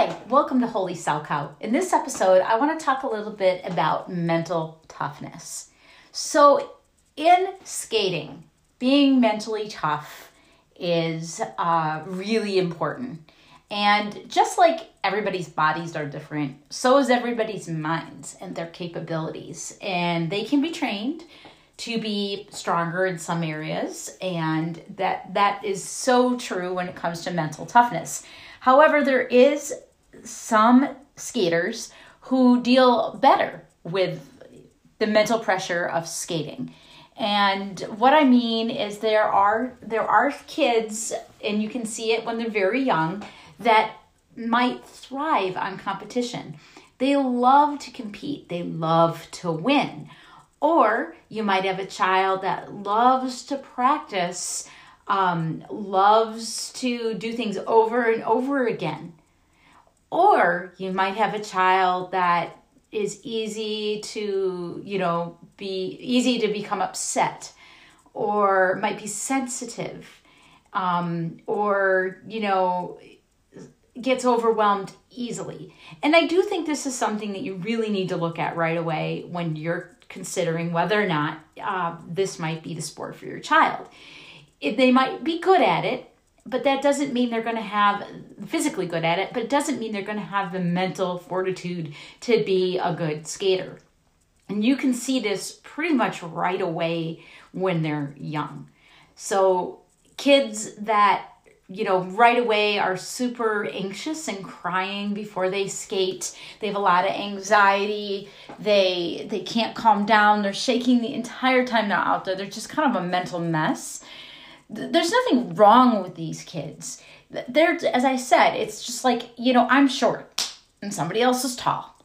Hi, welcome to Holy Salchow. In this episode, I want to talk a little bit about mental toughness. So, in skating, being mentally tough is uh, really important. And just like everybody's bodies are different, so is everybody's minds and their capabilities. And they can be trained to be stronger in some areas and that that is so true when it comes to mental toughness. However, there is some skaters who deal better with the mental pressure of skating. And what I mean is there are there are kids and you can see it when they're very young that might thrive on competition. They love to compete. They love to win or you might have a child that loves to practice, um, loves to do things over and over again. Or you might have a child that is easy to, you know, be easy to become upset or might be sensitive um, or, you know, gets overwhelmed easily. And I do think this is something that you really need to look at right away when you're considering whether or not uh, this might be the sport for your child. If they might be good at it, but that doesn't mean they're going to have physically good at it, but it doesn't mean they're going to have the mental fortitude to be a good skater. And you can see this pretty much right away when they're young. So, kids that you know, right away are super anxious and crying before they skate. They have a lot of anxiety. They they can't calm down. They're shaking the entire time they're out there. They're just kind of a mental mess. There's nothing wrong with these kids. They're as I said, it's just like, you know, I'm short and somebody else is tall.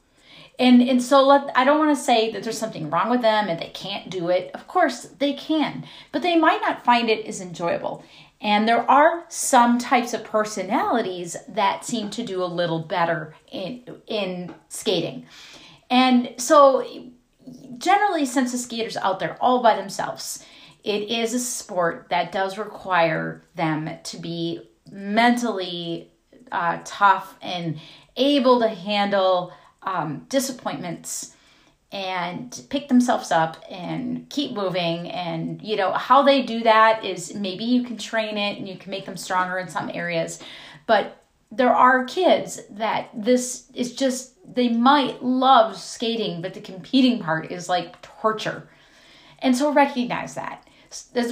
And and so let I don't want to say that there's something wrong with them and they can't do it. Of course, they can, but they might not find it as enjoyable. And there are some types of personalities that seem to do a little better in in skating. And so generally since the skaters out there all by themselves, it is a sport that does require them to be mentally uh, tough and able to handle um, disappointments and pick themselves up and keep moving. And you know how they do that is maybe you can train it and you can make them stronger in some areas. But there are kids that this is just they might love skating but the competing part is like torture. And so recognize that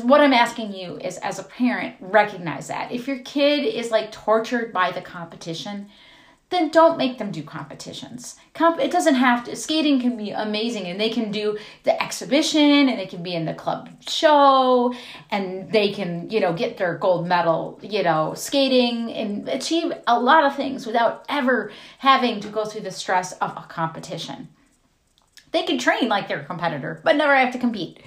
what i'm asking you is as a parent recognize that if your kid is like tortured by the competition then don't make them do competitions. Comp- it doesn't have to. Skating can be amazing, and they can do the exhibition, and they can be in the club show, and they can, you know, get their gold medal, you know, skating and achieve a lot of things without ever having to go through the stress of a competition. They can train like they're a competitor, but never have to compete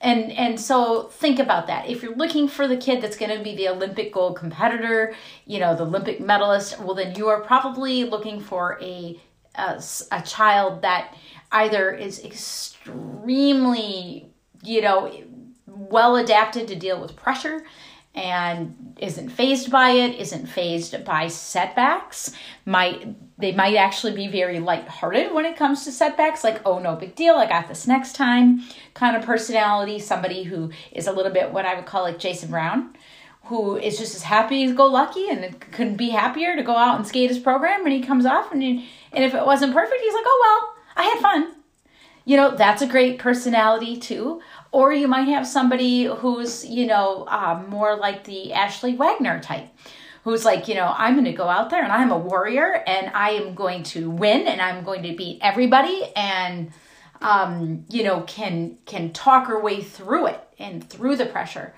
and and so think about that. If you're looking for the kid that's going to be the olympic gold competitor you know the olympic medalist well then you are probably looking for a a, a child that either is extremely you know well adapted to deal with pressure and isn't phased by it, isn't phased by setbacks. Might they might actually be very lighthearted when it comes to setbacks, like, oh no big deal, I got this next time kind of personality, somebody who is a little bit what I would call like Jason Brown, who is just as happy as go lucky and couldn't be happier to go out and skate his program and he comes off and he, and if it wasn't perfect, he's like, oh well, I had fun. You know, that's a great personality too. Or you might have somebody who's, you know, uh, more like the Ashley Wagner type, who's like, you know, I'm going to go out there and I'm a warrior and I am going to win and I'm going to beat everybody and, um, you know, can can talk her way through it and through the pressure.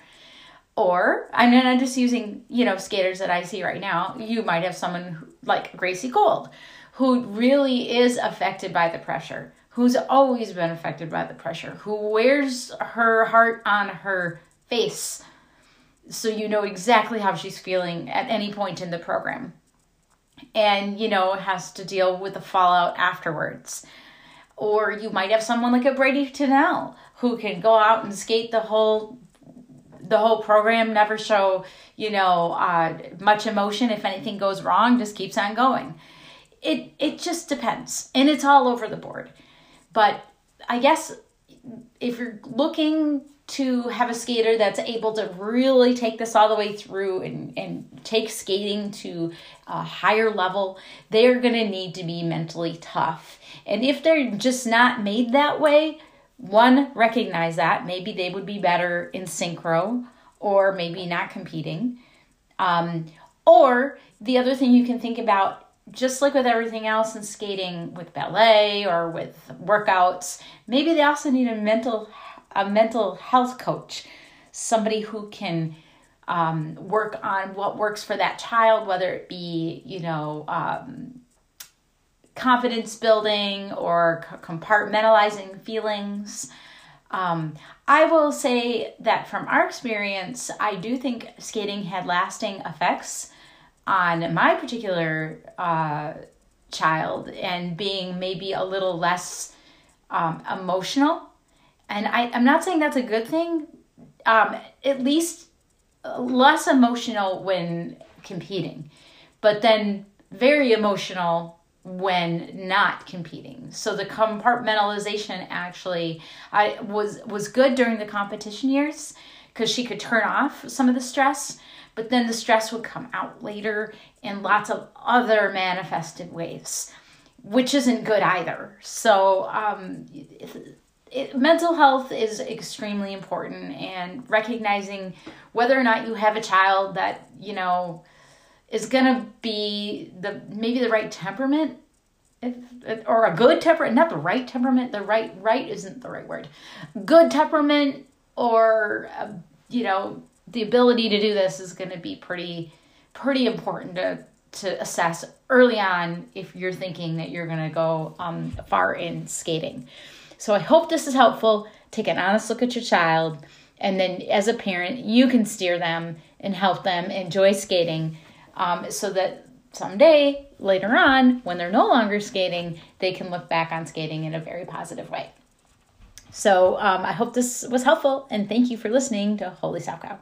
Or I mean, I'm just using, you know, skaters that I see right now. You might have someone who, like Gracie Gold, who really is affected by the pressure who's always been affected by the pressure, who wears her heart on her face so you know exactly how she's feeling at any point in the program. And, you know, has to deal with the fallout afterwards. Or you might have someone like a Bradie Tennell who can go out and skate the whole the whole program, never show, you know, uh, much emotion. If anything goes wrong, just keeps on going it it just depends and it's all over the board but i guess if you're looking to have a skater that's able to really take this all the way through and, and take skating to a higher level, they're going to need to be mentally tough. And if they're just not made that way, one, recognize that. Maybe they would be better in synchro or maybe not competing. Um, or the other thing you can think about just like with everything else in skating with ballet or with workouts maybe they also need a mental a mental health coach. Somebody who can um, work on what works for that child whether it be you know um, confidence building or compartmentalizing feelings. Um, I will say that from our experience, I do think skating had lasting effects on my particular uh, child and being maybe a little less um, emotional. And I, I'm not saying that's a good thing, um, at least less emotional when competing, but then very emotional when not competing. So the compartmentalization actually I was was good during the competition years because she could turn off some of the stress but then the stress would come out later in lots of other manifested ways, which isn't good either. So, um, it, it, mental health is extremely important, and recognizing whether or not you have a child that, you know, is gonna be the maybe the right temperament if, or a good temperament not the right temperament the right right isn't the right word good temperament or uh, you know the ability to do this is going to be pretty pretty important to to assess early on if you're thinking that you're going to go um, far in skating. So I hope this is helpful. Take an honest look at your child, and then as a parent, you can steer them and help them enjoy skating, um, so that someday later on, when they're no longer skating, they can look back on skating in a very positive way. So um, I hope this was helpful, and thank you for listening to Holy Salchow.